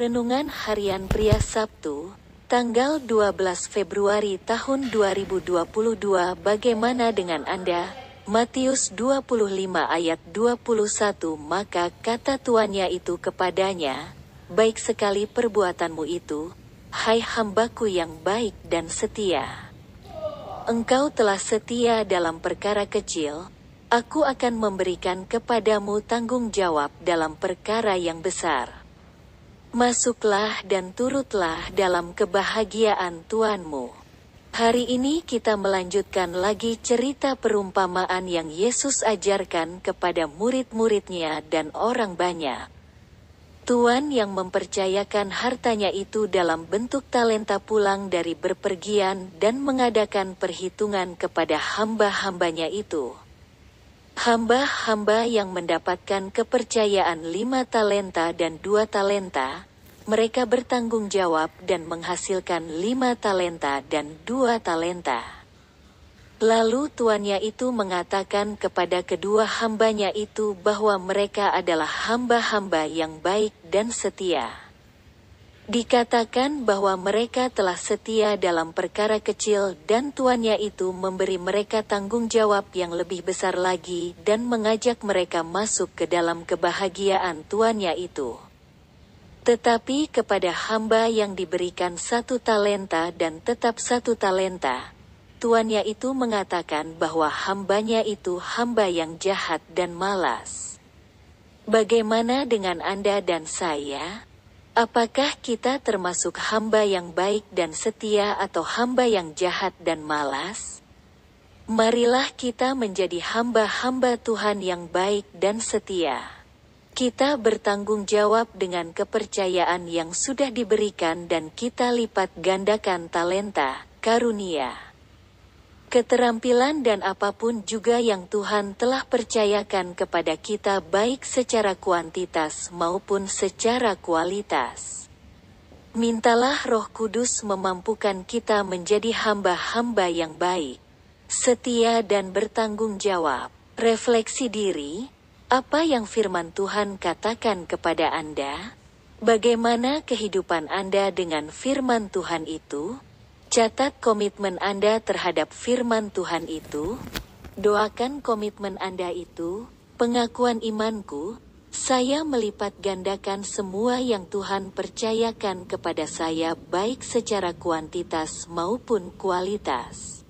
Renungan Harian Pria Sabtu, tanggal 12 Februari tahun 2022 Bagaimana dengan Anda? Matius 25 ayat 21 Maka kata tuannya itu kepadanya, Baik sekali perbuatanmu itu, hai hambaku yang baik dan setia. Engkau telah setia dalam perkara kecil, aku akan memberikan kepadamu tanggung jawab dalam perkara yang besar. Masuklah dan turutlah dalam kebahagiaan Tuhanmu. Hari ini kita melanjutkan lagi cerita perumpamaan yang Yesus ajarkan kepada murid-muridnya dan orang banyak. Tuan yang mempercayakan hartanya itu dalam bentuk talenta pulang dari berpergian dan mengadakan perhitungan kepada hamba-hambanya itu. Hamba-hamba yang mendapatkan kepercayaan lima talenta dan dua talenta, mereka bertanggung jawab dan menghasilkan lima talenta dan dua talenta. Lalu tuannya itu mengatakan kepada kedua hambanya itu bahwa mereka adalah hamba-hamba yang baik dan setia. Dikatakan bahwa mereka telah setia dalam perkara kecil dan tuannya itu memberi mereka tanggung jawab yang lebih besar lagi dan mengajak mereka masuk ke dalam kebahagiaan tuannya itu. Tetapi kepada hamba yang diberikan satu talenta dan tetap satu talenta, tuannya itu mengatakan bahwa hambanya itu hamba yang jahat dan malas. Bagaimana dengan Anda dan saya? Apakah kita termasuk hamba yang baik dan setia atau hamba yang jahat dan malas? Marilah kita menjadi hamba-hamba Tuhan yang baik dan setia. Kita bertanggung jawab dengan kepercayaan yang sudah diberikan dan kita lipat gandakan talenta, karunia keterampilan dan apa pun juga yang Tuhan telah percayakan kepada kita baik secara kuantitas maupun secara kualitas. Mintalah roh kudus memampukan kita menjadi hamba-hamba yang baik, setia dan bertanggung jawab. Refleksi diri, apa yang firman Tuhan katakan kepada Anda? Bagaimana kehidupan Anda dengan firman Tuhan itu? Catat komitmen Anda terhadap firman Tuhan itu. Doakan komitmen Anda itu, pengakuan imanku, saya melipat gandakan semua yang Tuhan percayakan kepada saya baik secara kuantitas maupun kualitas.